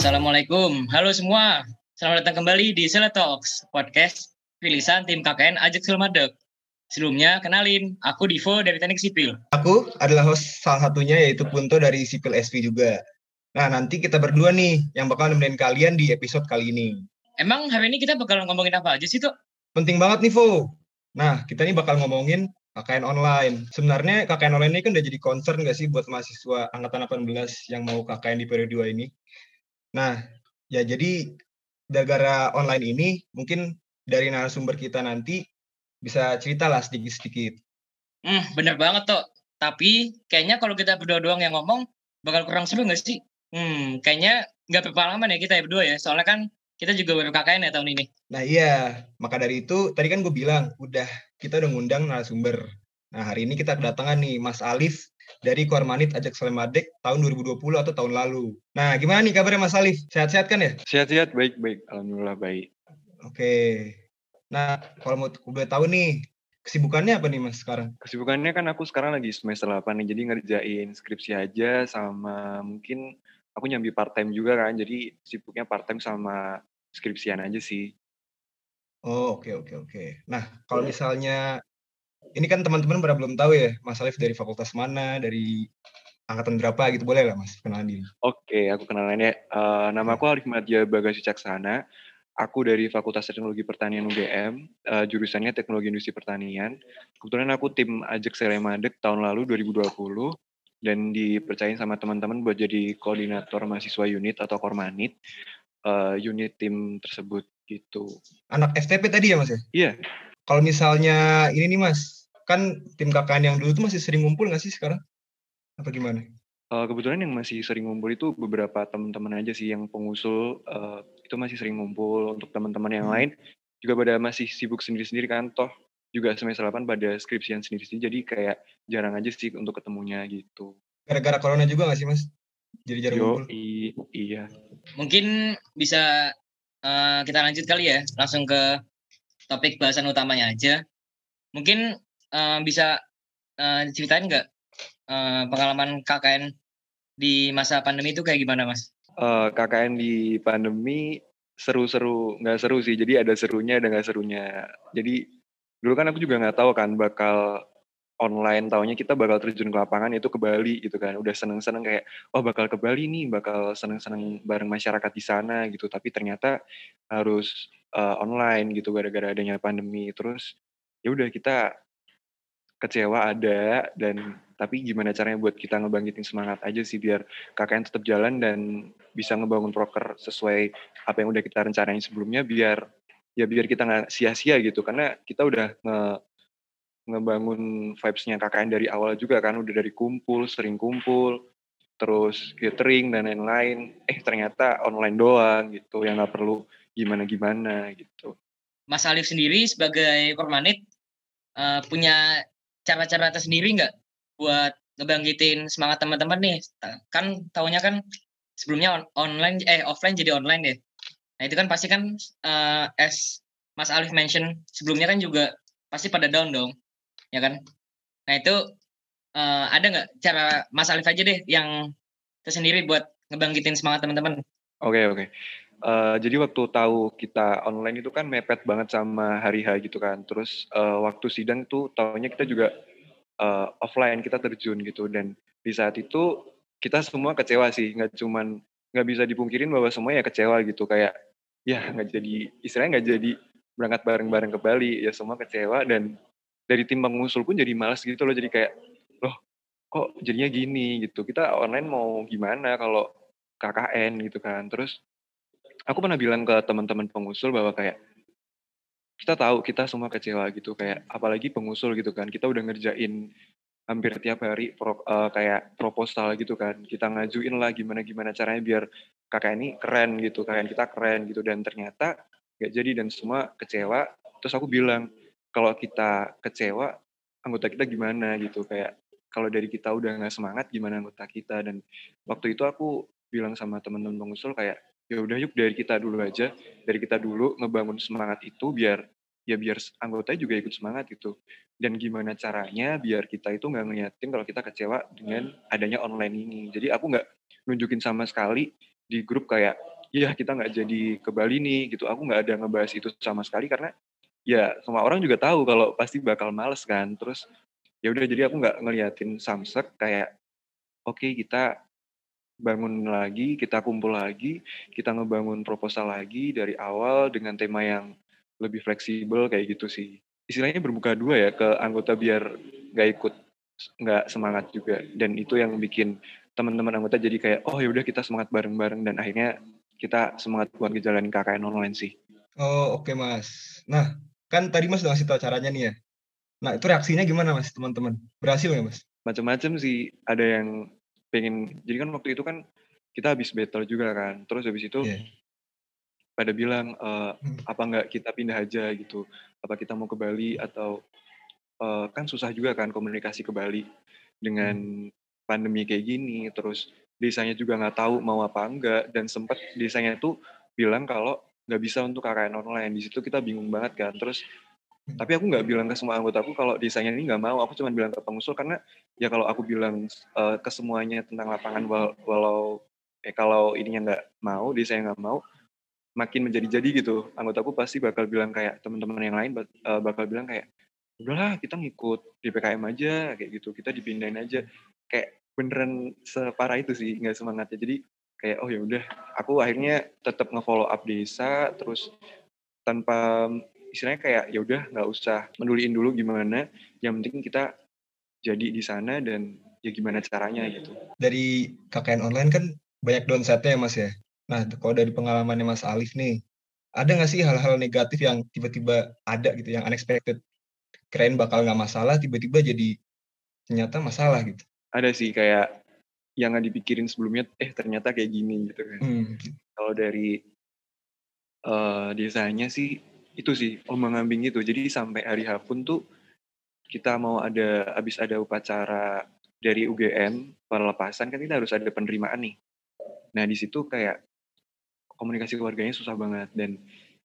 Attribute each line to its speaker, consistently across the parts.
Speaker 1: Assalamualaikum, halo semua. Selamat datang kembali di Sela Talks, podcast rilisan tim KKN Ajak Selmadek. Sebelumnya, kenalin, aku Divo dari Teknik Sipil.
Speaker 2: Aku adalah host salah satunya yaitu Punto dari Sipil SV juga. Nah, nanti kita berdua nih yang bakal nemenin kalian di episode kali ini.
Speaker 1: Emang hari ini kita bakal ngomongin apa aja sih, tuh?
Speaker 2: Penting banget nih, Vo. Nah, kita nih bakal ngomongin KKN online. Sebenarnya KKN online ini kan udah jadi concern nggak sih buat mahasiswa angkatan 18 yang mau KKN di periode 2 ini? Nah, ya jadi gara-gara online ini mungkin dari narasumber kita nanti bisa cerita lah sedikit-sedikit.
Speaker 1: Hmm, bener banget tuh. Tapi kayaknya kalau kita berdua doang yang ngomong bakal kurang seru nggak sih? Hmm, kayaknya nggak berpengalaman ya kita ya berdua ya. Soalnya kan kita juga baru KKN ya tahun ini.
Speaker 2: Nah iya, maka dari itu tadi kan gue bilang udah kita udah ngundang narasumber. Nah hari ini kita kedatangan nih Mas Alif dari Kormanit Ajak Selemadek tahun 2020 atau tahun lalu. Nah gimana nih kabarnya Mas Alif? Sehat-sehat kan ya?
Speaker 3: Sehat-sehat, baik-baik. Alhamdulillah baik.
Speaker 2: Oke. Nah kalau mau boleh tahu nih, kesibukannya apa nih Mas sekarang?
Speaker 3: Kesibukannya kan aku sekarang lagi semester 8 nih, jadi ngerjain skripsi aja sama mungkin aku nyambi part time juga kan, jadi sibuknya part time sama skripsian aja sih.
Speaker 2: Oh, oke oke oke. Nah, kalau misalnya ini kan teman-teman pada belum tahu ya, Mas Alif dari fakultas mana, dari angkatan berapa gitu, boleh lah Mas kenalan diri.
Speaker 3: Oke, aku kenalan ya. Uh, nama aku Alif Madya Bagasi Caksana. Aku dari Fakultas Teknologi Pertanian UGM, uh, jurusannya Teknologi Industri Pertanian. Kebetulan aku tim Ajak Selemadek tahun lalu 2020 dan dipercayain sama teman-teman buat jadi koordinator mahasiswa unit atau kormanit uh, unit tim tersebut gitu.
Speaker 2: Anak FTP tadi ya Mas ya?
Speaker 3: Iya.
Speaker 2: Kalau misalnya ini nih Mas, kan tim KKN yang dulu tuh masih sering ngumpul nggak sih sekarang? Apa gimana?
Speaker 3: Uh, kebetulan yang masih sering ngumpul itu beberapa teman-teman aja sih yang pengusul uh, itu masih sering ngumpul. Untuk teman-teman yang hmm. lain juga pada masih sibuk sendiri-sendiri kan toh juga semester 8 pada skripsian sendiri-sendiri jadi kayak jarang aja sih untuk ketemunya gitu.
Speaker 2: Gara-gara corona juga gak sih mas? Jadi jarang
Speaker 3: Yo,
Speaker 2: ngumpul?
Speaker 3: iya.
Speaker 1: Mungkin bisa uh, kita lanjut kali ya, langsung ke topik bahasan utamanya aja. Mungkin uh, bisa uh, ceritain nggak uh, pengalaman KKN di masa pandemi itu kayak gimana mas?
Speaker 3: Uh, KKN di pandemi seru-seru, nggak seru sih. Jadi ada serunya, ada nggak serunya. Jadi dulu kan aku juga nggak tahu kan bakal online taunya kita bakal terjun ke lapangan itu ke Bali gitu kan. Udah seneng-seneng kayak oh bakal ke Bali nih bakal seneng-seneng bareng masyarakat di sana gitu. Tapi ternyata harus uh, online gitu gara-gara adanya pandemi. Terus ya udah kita kecewa ada dan tapi gimana caranya buat kita ngebangkitin semangat aja sih biar KKN tetap jalan dan bisa ngebangun proker sesuai apa yang udah kita rencanain sebelumnya biar ya biar kita nggak sia-sia gitu. Karena kita udah nge ngebangun vibes-nya KKN dari awal juga kan udah dari kumpul sering kumpul terus gathering dan lain-lain. Eh ternyata online doang gitu yang nggak perlu gimana-gimana gitu.
Speaker 1: Mas Alif sendiri sebagai kormanit uh, punya cara-cara tersendiri nggak buat ngebangkitin semangat teman-teman nih? Kan tahunya kan sebelumnya on online eh offline jadi online deh. Nah itu kan pasti kan uh, as Mas Alif mention sebelumnya kan juga pasti pada down dong, ya kan? Nah itu uh, ada nggak cara Mas Alif aja deh yang tersendiri buat ngebangkitin semangat teman-teman?
Speaker 3: Oke okay, oke. Okay. Uh, jadi waktu tahu kita online itu kan mepet banget sama hari H gitu kan. Terus uh, waktu sidang tuh tahunya kita juga uh, offline kita terjun gitu dan di saat itu kita semua kecewa sih nggak cuman nggak bisa dipungkirin bahwa semuanya kecewa gitu kayak ya nggak jadi istilahnya nggak jadi berangkat bareng-bareng ke Bali ya semua kecewa dan dari tim pengusul pun jadi malas gitu loh jadi kayak loh kok jadinya gini? Gitu. Kita online mau gimana kalau KKN gitu kan. Terus aku pernah bilang ke teman-teman pengusul bahwa kayak kita tahu kita semua kecewa gitu kayak apalagi pengusul gitu kan. Kita udah ngerjain hampir tiap hari pro, uh, kayak proposal gitu kan. Kita ngajuin lah gimana gimana caranya biar kakak ini keren gitu kakak kita keren gitu. Dan ternyata gak jadi dan semua kecewa. Terus aku bilang kalau kita kecewa anggota kita gimana gitu? Kayak kalau dari kita udah nggak semangat gimana anggota kita? Dan waktu itu aku bilang sama teman-teman pengusul kayak ya udah yuk dari kita dulu aja. Dari kita dulu ngebangun semangat itu biar ya biar anggota juga ikut semangat gitu. Dan gimana caranya biar kita itu nggak ngeliatin kalau kita kecewa dengan adanya online ini. Jadi aku nggak nunjukin sama sekali di grup kayak ya kita nggak jadi ke Bali nih gitu. Aku nggak ada ngebahas itu sama sekali karena ya semua orang juga tahu kalau pasti bakal males kan terus ya udah jadi aku nggak ngeliatin samsek kayak oke okay, kita bangun lagi kita kumpul lagi kita ngebangun proposal lagi dari awal dengan tema yang lebih fleksibel kayak gitu sih istilahnya berbuka dua ya ke anggota biar nggak ikut nggak semangat juga dan itu yang bikin teman-teman anggota jadi kayak oh ya udah kita semangat bareng-bareng dan akhirnya kita semangat buat ngejalanin KKN online sih.
Speaker 2: Oh oke okay, mas. Nah kan tadi mas udah ngasih tahu caranya nih ya. Nah itu reaksinya gimana mas teman-teman? Berhasil ya mas?
Speaker 3: Macam-macam sih. Ada yang pengen. Jadi kan waktu itu kan kita habis battle juga kan. Terus habis itu yeah. pada bilang e, apa nggak kita pindah aja gitu. Apa kita mau ke Bali atau uh, kan susah juga kan komunikasi ke Bali dengan hmm. pandemi kayak gini. Terus desanya juga nggak tahu mau apa enggak dan sempat desanya itu bilang kalau nggak bisa untuk KKN online di situ kita bingung banget kan. Terus tapi aku nggak bilang ke semua anggota aku kalau desanya ini nggak mau. Aku cuma bilang ke pengusul karena ya kalau aku bilang uh, ke semuanya tentang lapangan walau eh kalau ininya nggak mau desanya nggak mau makin menjadi-jadi gitu. Anggotaku pasti bakal bilang kayak teman-teman yang lain uh, bakal bilang kayak udahlah kita ngikut di PKM aja kayak gitu. Kita dipindahin aja. Kayak beneran separah itu sih nggak semangatnya. Jadi kayak oh ya udah. Aku akhirnya tetap ngefollow up desa terus tanpa istilahnya kayak ya udah nggak usah menduliin dulu gimana yang penting kita jadi di sana dan ya gimana caranya gitu.
Speaker 2: Dari KKN online kan banyak downside-nya ya mas ya? Nah kalau dari pengalamannya mas Alif nih ada nggak sih hal-hal negatif yang tiba-tiba ada gitu yang unexpected? Keren bakal nggak masalah tiba-tiba jadi ternyata masalah gitu.
Speaker 3: Ada sih kayak yang nggak dipikirin sebelumnya eh ternyata kayak gini gitu kan. Hmm. kalau dari uh, desanya sih itu sih ombang ambing itu. Jadi sampai hari H pun tuh kita mau ada habis ada upacara dari UGM lepasan kan kita harus ada penerimaan nih. Nah di situ kayak komunikasi keluarganya susah banget. Dan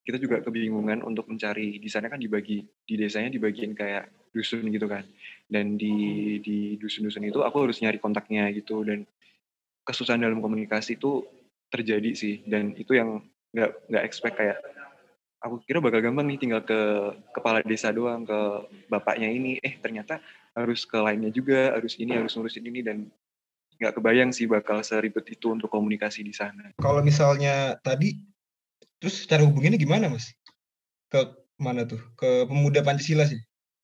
Speaker 3: kita juga kebingungan untuk mencari di sana kan dibagi di desanya dibagiin kayak dusun gitu kan dan di di dusun-dusun itu aku harus nyari kontaknya gitu dan kesusahan dalam komunikasi itu terjadi sih dan itu yang nggak nggak expect kayak aku kira bakal gampang nih tinggal ke kepala desa doang ke bapaknya ini eh ternyata harus ke lainnya juga harus ini harus ngurusin ini dan nggak kebayang sih bakal seribet itu untuk komunikasi di sana.
Speaker 2: Kalau misalnya tadi Terus cara hubunginnya gimana, Mas? Ke mana tuh? Ke pemuda Pancasila sih?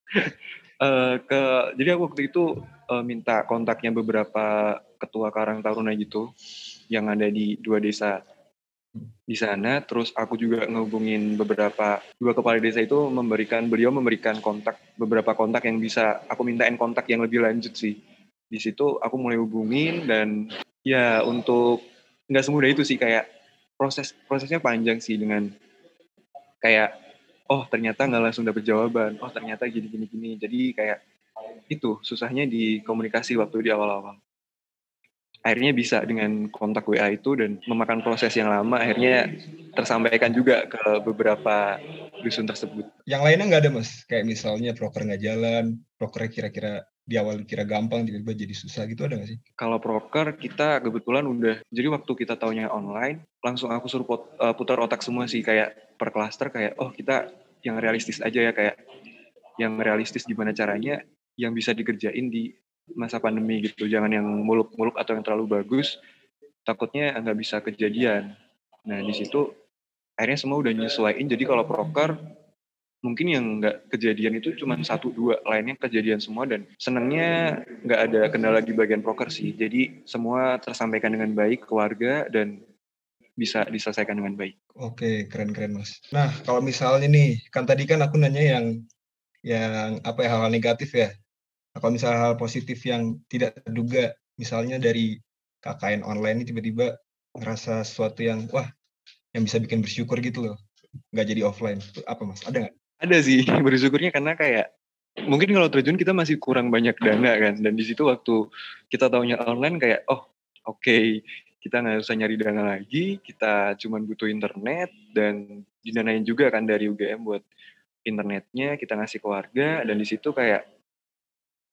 Speaker 3: uh, ke jadi aku waktu itu uh, minta kontaknya beberapa ketua Karang Taruna gitu yang ada di dua desa di sana. Terus aku juga ngehubungin beberapa dua kepala desa itu memberikan beliau memberikan kontak beberapa kontak yang bisa aku mintain kontak yang lebih lanjut sih. Di situ aku mulai hubungin dan ya untuk nggak semudah itu sih kayak proses prosesnya panjang sih dengan kayak oh ternyata nggak langsung dapet jawaban. Oh ternyata gini gini gini. Jadi kayak itu susahnya di komunikasi waktu di awal-awal. Akhirnya bisa dengan kontak WA itu dan memakan proses yang lama akhirnya tersampaikan juga ke beberapa dusun tersebut.
Speaker 2: Yang lainnya nggak ada mas, kayak misalnya proker nggak jalan, prokernya kira-kira di awal kira gampang tiba-tiba jadi susah gitu ada nggak sih?
Speaker 3: Kalau proker kita kebetulan udah jadi waktu kita taunya online langsung aku suruh pot, uh, putar otak semua sih kayak per klaster kayak oh kita yang realistis aja ya kayak yang realistis gimana caranya yang bisa dikerjain di masa pandemi gitu jangan yang muluk-muluk atau yang terlalu bagus takutnya nggak bisa kejadian. Nah di situ akhirnya semua udah nyesuaiin jadi kalau proker mungkin yang nggak kejadian itu cuma satu dua lainnya kejadian semua dan senangnya nggak ada kendala di bagian proker sih jadi semua tersampaikan dengan baik ke warga dan bisa diselesaikan dengan baik.
Speaker 2: Oke keren keren mas. Nah kalau misalnya nih kan tadi kan aku nanya yang yang apa ya hal-hal negatif ya. Nah, kalau misalnya hal positif yang tidak terduga misalnya dari KKN online ini tiba-tiba ngerasa sesuatu yang wah yang bisa bikin bersyukur gitu loh nggak jadi offline apa mas ada nggak
Speaker 3: ada sih bersyukurnya karena kayak mungkin kalau terjun kita masih kurang banyak dana kan dan di situ waktu kita tahunya online kayak oh oke okay, kita nggak usah nyari dana lagi kita cuma butuh internet dan didanain juga kan dari UGM buat internetnya kita ngasih ke warga dan di situ kayak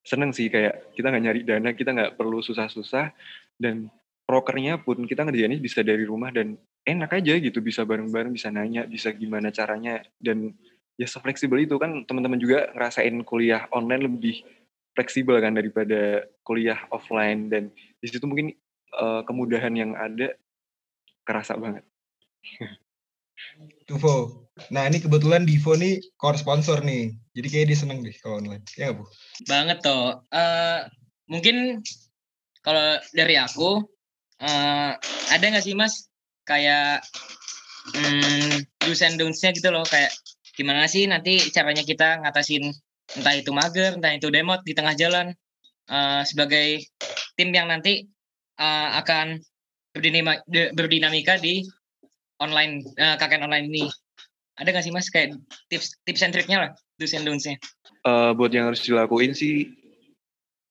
Speaker 3: seneng sih kayak kita nggak nyari dana kita nggak perlu susah-susah dan prokernya pun kita ngerjainnya bisa dari rumah dan enak aja gitu bisa bareng-bareng bisa nanya bisa gimana caranya dan ya fleksibel itu kan teman-teman juga ngerasain kuliah online lebih fleksibel kan daripada kuliah offline dan di situ mungkin uh, kemudahan yang ada kerasa banget.
Speaker 2: Tuvo. Nah ini kebetulan Divo nih core sponsor nih. Jadi kayak dia seneng deh kalau online. Ya Bu?
Speaker 1: Banget toh. Uh, mungkin kalau dari aku, uh, ada nggak sih Mas kayak hmm, do's and don'ts-nya gitu loh. Kayak gimana sih nanti caranya kita ngatasin entah itu mager, entah itu demot di tengah jalan. Uh, sebagai tim yang nanti uh, akan berdinamika, berdinamika di online uh, KKN online ini ada nggak sih mas kayak tips tips and triknya lah do's and don'ts-nya
Speaker 3: uh, buat yang harus dilakuin sih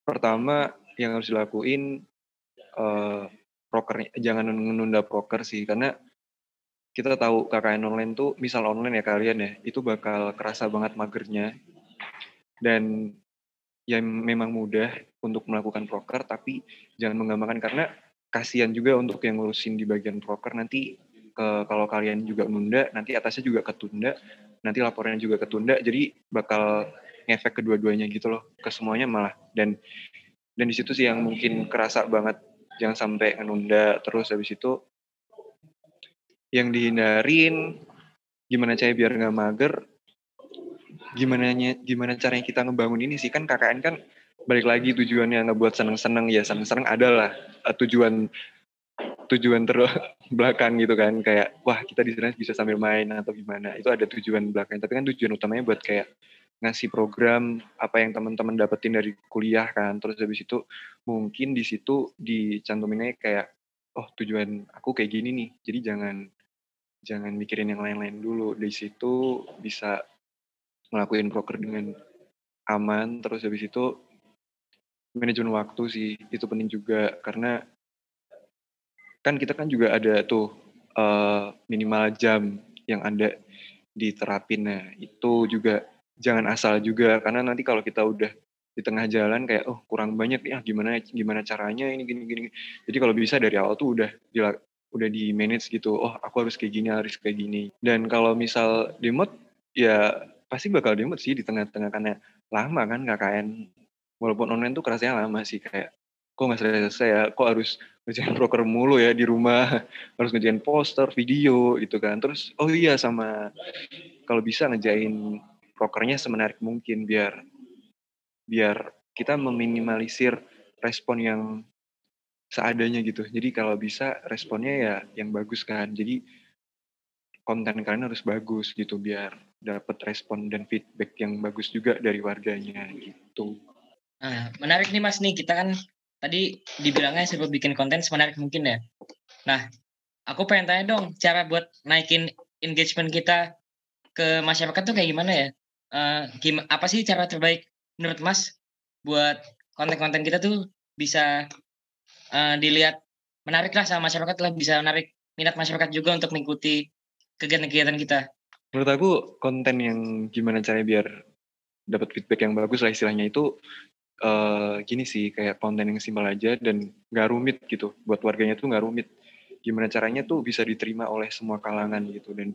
Speaker 3: pertama yang harus dilakuin uh, proker jangan menunda proker sih karena kita tahu KKN online tuh misal online ya kalian ya itu bakal kerasa banget magernya. Dan yang memang mudah untuk melakukan proker tapi jangan menggambarkan karena kasihan juga untuk yang ngurusin di bagian proker. Nanti ke kalau kalian juga nunda nanti atasnya juga ketunda nanti laporannya juga ketunda jadi bakal ngefek kedua-duanya gitu loh ke semuanya malah. Dan dan di situ sih yang mungkin kerasa banget jangan sampai nunda terus habis itu yang dihindarin gimana cara biar nggak mager gimana gimana caranya kita ngebangun ini sih? Kan KKN kan balik lagi tujuannya ngebuat seneng-seneng ya seneng-seneng adalah uh, tujuan tujuan terus belakang gitu kan. Kayak wah kita di sana bisa sambil main atau gimana. Itu ada tujuan belakang. Tapi kan tujuan utamanya buat kayak ngasih program apa yang teman-teman dapetin dari kuliah kan. Terus habis itu mungkin di situ dicantuminnya kayak oh tujuan aku kayak gini nih. Jadi jangan jangan mikirin yang lain-lain dulu. Di situ bisa ngelakuin proker dengan aman. Terus habis itu manajemen waktu sih. Itu penting juga. Karena kan kita kan juga ada tuh uh, minimal jam yang ada diterapin. Nah, itu juga jangan asal juga. Karena nanti kalau kita udah di tengah jalan kayak oh kurang banyak ah gimana gimana caranya ini gini gini. Jadi kalau bisa dari awal tuh udah udah di manage gitu. Oh, aku harus kayak gini, harus kayak gini. Dan kalau misal demot ya pasti bakal demot sih di tengah-tengah karena lama kan KKN walaupun online tuh kerasnya lama sih kayak kok nggak selesai ya kok harus ngerjain broker mulu ya di rumah harus ngerjain poster video gitu kan terus oh iya sama kalau bisa ngejain brokernya semenarik mungkin biar biar kita meminimalisir respon yang seadanya gitu jadi kalau bisa responnya ya yang bagus kan jadi konten kalian harus bagus gitu biar dapat respon dan feedback yang bagus juga dari warganya gitu.
Speaker 1: Nah, menarik nih Mas nih kita kan tadi dibilangnya sebelum bikin konten semenarik mungkin ya. Nah, aku pengen tanya dong, cara buat naikin engagement kita ke masyarakat tuh kayak gimana ya? Uh, apa sih cara terbaik menurut Mas buat konten-konten kita tuh bisa uh, dilihat menarik lah sama masyarakat lah, bisa menarik minat masyarakat juga untuk mengikuti kegiatan-kegiatan kita.
Speaker 3: Menurut aku konten yang gimana caranya biar dapat feedback yang bagus lah istilahnya itu uh, gini sih kayak konten yang simpel aja dan nggak rumit gitu. Buat warganya tuh nggak rumit. Gimana caranya tuh bisa diterima oleh semua kalangan gitu. Dan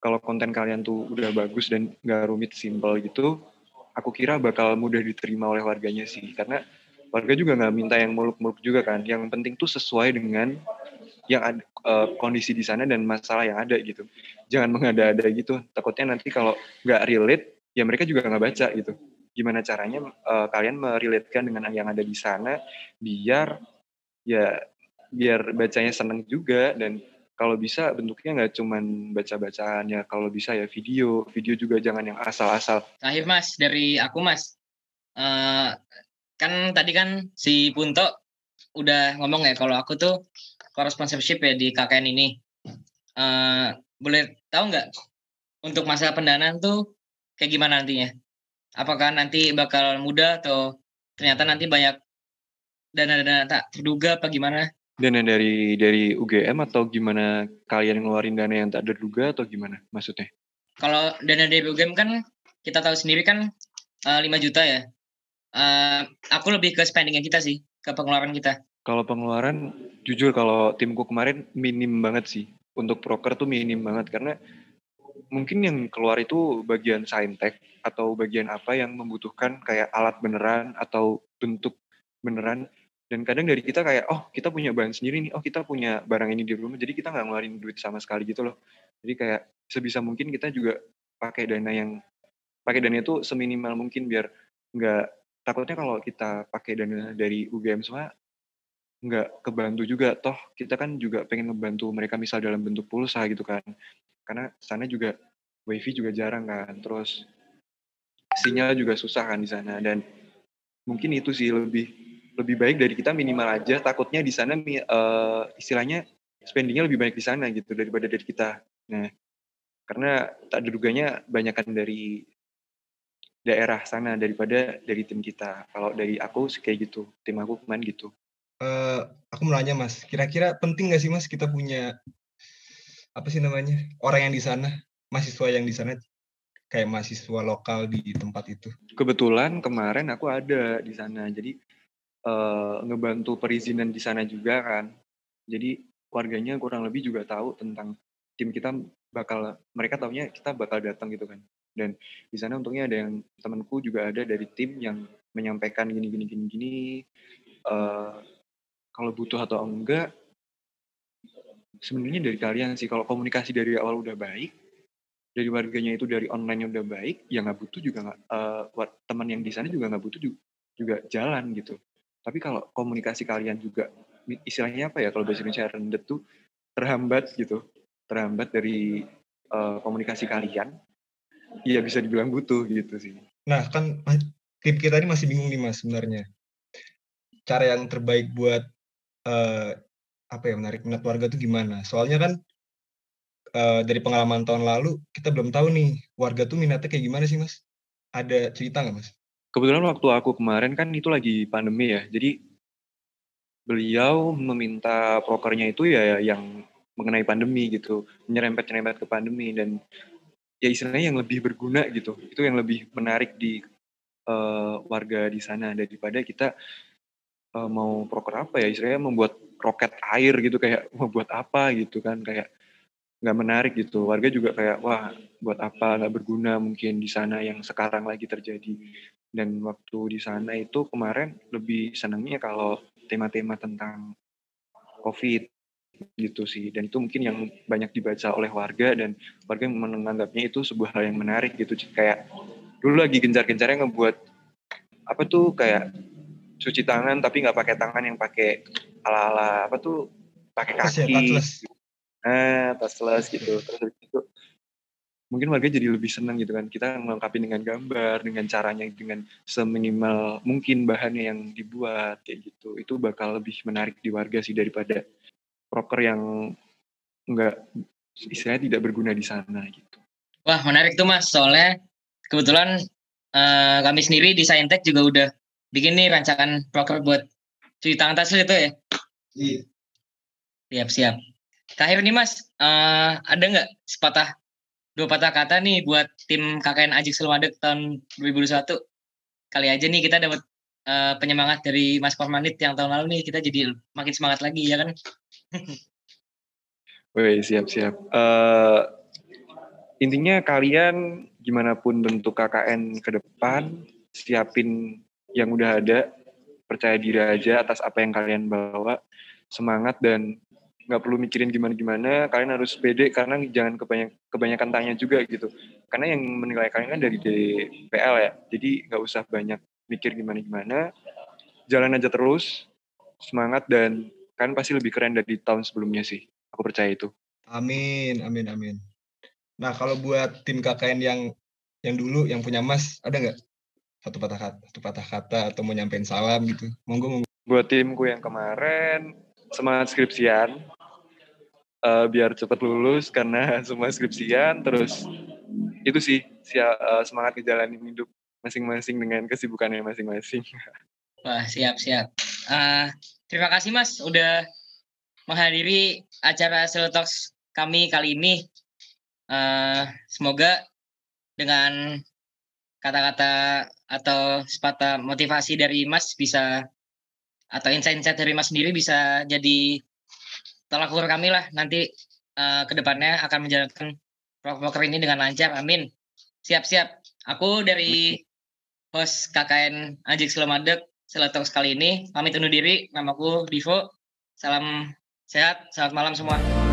Speaker 3: kalau konten kalian tuh udah bagus dan nggak rumit simpel gitu aku kira bakal mudah diterima oleh warganya sih. Karena warga juga nggak minta yang muluk-muluk juga kan. Yang penting tuh sesuai dengan yang ada uh, kondisi di sana dan masalah yang ada gitu. Jangan mengada-ada gitu. Takutnya nanti kalau nggak relate ya mereka juga nggak baca gitu. Gimana caranya uh, kalian merelatekan dengan yang ada di sana biar ya biar bacanya seneng juga. Dan kalau bisa bentuknya nggak cuman baca-bacaan ya kalau bisa ya video. Video juga jangan yang asal-asal.
Speaker 1: Terakhir mas dari aku mas. Uh, kan tadi kan si Punto udah ngomong ya kalau aku tuh sponsorship ya di KKN ini uh, boleh tahu nggak untuk masalah pendanaan tuh kayak gimana nantinya? apakah nanti bakal mudah atau ternyata nanti banyak dana-dana tak terduga apa gimana?
Speaker 3: Dana dari dari UGM atau gimana kalian ngeluarin dana yang tak terduga atau gimana maksudnya?
Speaker 1: Kalau dana dari UGM kan kita tahu sendiri kan uh, eh, 5 juta ya. Uh, aku lebih ke spendingnya kita sih, ke pengeluaran kita.
Speaker 3: Kalau pengeluaran, jujur kalau timku kemarin minim banget sih. Untuk proker tuh minim banget karena mungkin yang keluar itu bagian saintek atau bagian apa yang membutuhkan kayak alat beneran atau bentuk beneran dan kadang dari kita kayak oh kita punya bahan sendiri nih oh kita punya barang ini di rumah jadi kita nggak ngeluarin duit sama sekali gitu loh jadi kayak sebisa mungkin kita juga pakai dana yang pakai dana itu seminimal mungkin biar nggak takutnya kalau kita pakai dana dari UGM semua nggak kebantu juga. Toh kita kan juga pengen ngebantu mereka misal dalam bentuk pulsa gitu kan. Karena sana juga wifi juga jarang kan. Terus sinyal juga susah kan di sana. Dan mungkin itu sih lebih lebih baik dari kita minimal aja. Takutnya di sana uh, istilahnya spendingnya lebih banyak di sana gitu daripada dari kita. Nah karena tak diduganya banyakkan dari daerah sana daripada dari tim kita. Kalau dari aku kayak gitu tim aku kemarin gitu.
Speaker 2: Uh, aku mau nanya mas kira-kira penting gak sih mas kita punya apa sih namanya orang yang di sana mahasiswa yang di sana kayak mahasiswa lokal di tempat itu?
Speaker 3: Kebetulan kemarin aku ada di sana jadi uh, ngebantu perizinan di sana juga kan. Jadi warganya kurang lebih juga tahu tentang tim kita bakal mereka taunya kita bakal datang gitu kan dan di sana untungnya ada yang temanku juga ada dari tim yang menyampaikan gini gini gini gini uh, kalau butuh atau enggak sebenarnya dari kalian sih. Kalau komunikasi dari awal udah baik dari warganya itu dari online udah baik ya nggak butuh juga nggak uh, teman yang di sana juga nggak butuh juga, juga jalan gitu. Tapi kalau komunikasi kalian juga istilahnya apa ya kalau bahasa Indonesia rendet tuh terhambat gitu. Terhambat dari uh, komunikasi kalian ya bisa dibilang butuh gitu sih
Speaker 2: nah kan tip kita ini masih bingung nih mas sebenarnya cara yang terbaik buat uh, apa ya menarik minat warga tuh gimana? Soalnya kan uh, dari pengalaman tahun lalu kita belum tahu nih warga tuh minatnya kayak gimana sih mas? Ada cerita nggak mas?
Speaker 3: Kebetulan waktu aku kemarin kan itu lagi pandemi ya, jadi beliau meminta prokernya itu ya yang mengenai pandemi gitu, nyerempet-nyerempet ke pandemi dan ya istilahnya yang lebih berguna gitu, itu yang lebih menarik di uh, warga di sana daripada kita uh, mau proker apa ya istilahnya membuat roket air gitu kayak mau buat apa gitu kan kayak nggak menarik gitu. Warga juga kayak wah buat apa? Nggak berguna mungkin di sana yang sekarang lagi terjadi. Dan waktu di sana itu kemarin lebih senangnya kalau tema-tema tentang covid gitu sih. Dan itu mungkin yang banyak dibaca oleh warga dan warga yang menganggapnya itu sebuah hal yang menarik gitu. Kayak dulu lagi gencar-gencarnya ngebuat apa tuh kayak cuci tangan tapi nggak pakai tangan yang pakai ala-ala apa tuh pakai ya, kaki. touchless. nah touchless gitu. Terus itu mungkin warga jadi lebih senang gitu kan. Kita melengkapi dengan gambar dengan caranya dengan seminimal mungkin bahannya yang dibuat kayak gitu. Itu bakal lebih menarik di warga sih daripada proker yang enggak istilahnya tidak berguna di sana gitu
Speaker 1: wah menarik tuh mas soalnya kebetulan uh, kami sendiri di Saintek juga udah bikin nih rancangan proker buat cuci tangan tas itu ya? Iya. Siap, siap. Terakhir nih Mas, uh, ada nggak sepatah dua patah kata nih buat tim KKN Ajik Selmadek tahun 2021? Kali aja nih kita dapat uh, penyemangat dari Mas Kormanit yang tahun lalu nih kita jadi makin semangat lagi ya kan?
Speaker 3: Woi siap siap. Uh, intinya kalian gimana pun bentuk KKN ke depan siapin yang udah ada percaya diri aja atas apa yang kalian bawa semangat dan nggak perlu mikirin gimana-gimana kalian harus pede karena jangan kebanyak, kebanyakan tanya juga gitu karena yang menilai kalian kan dari DPL ya jadi nggak usah banyak mikir gimana-gimana jalan aja terus semangat dan kalian pasti lebih keren dari tahun sebelumnya sih. Aku percaya itu.
Speaker 2: Amin amin amin. Nah kalau buat tim KKN yang yang dulu yang punya mas ada nggak? Satu patah kata, satu patah kata atau mau nyampein salam gitu. Monggo monggo.
Speaker 3: Buat timku yang kemarin semangat skripsian. Uh, biar cepat lulus karena semua skripsian terus itu sih siap, uh, semangat ngejalanin hidup masing-masing dengan kesibukannya masing-masing.
Speaker 1: Wah, siap siap. Uh, terima kasih Mas udah menghadiri acara Selotox kami kali ini. Uh, semoga dengan kata-kata atau sepatah motivasi dari Mas bisa atau insight-insight dari Mas sendiri bisa jadi tolak ukur kami lah nanti uh, ke depannya akan menjalankan proker ini dengan lancar. Amin. Siap-siap. Aku dari host KKN Ajik Selamadek Seletok sekali ini pamit undur diri. Namaku Divo. Salam sehat. Selamat malam semua.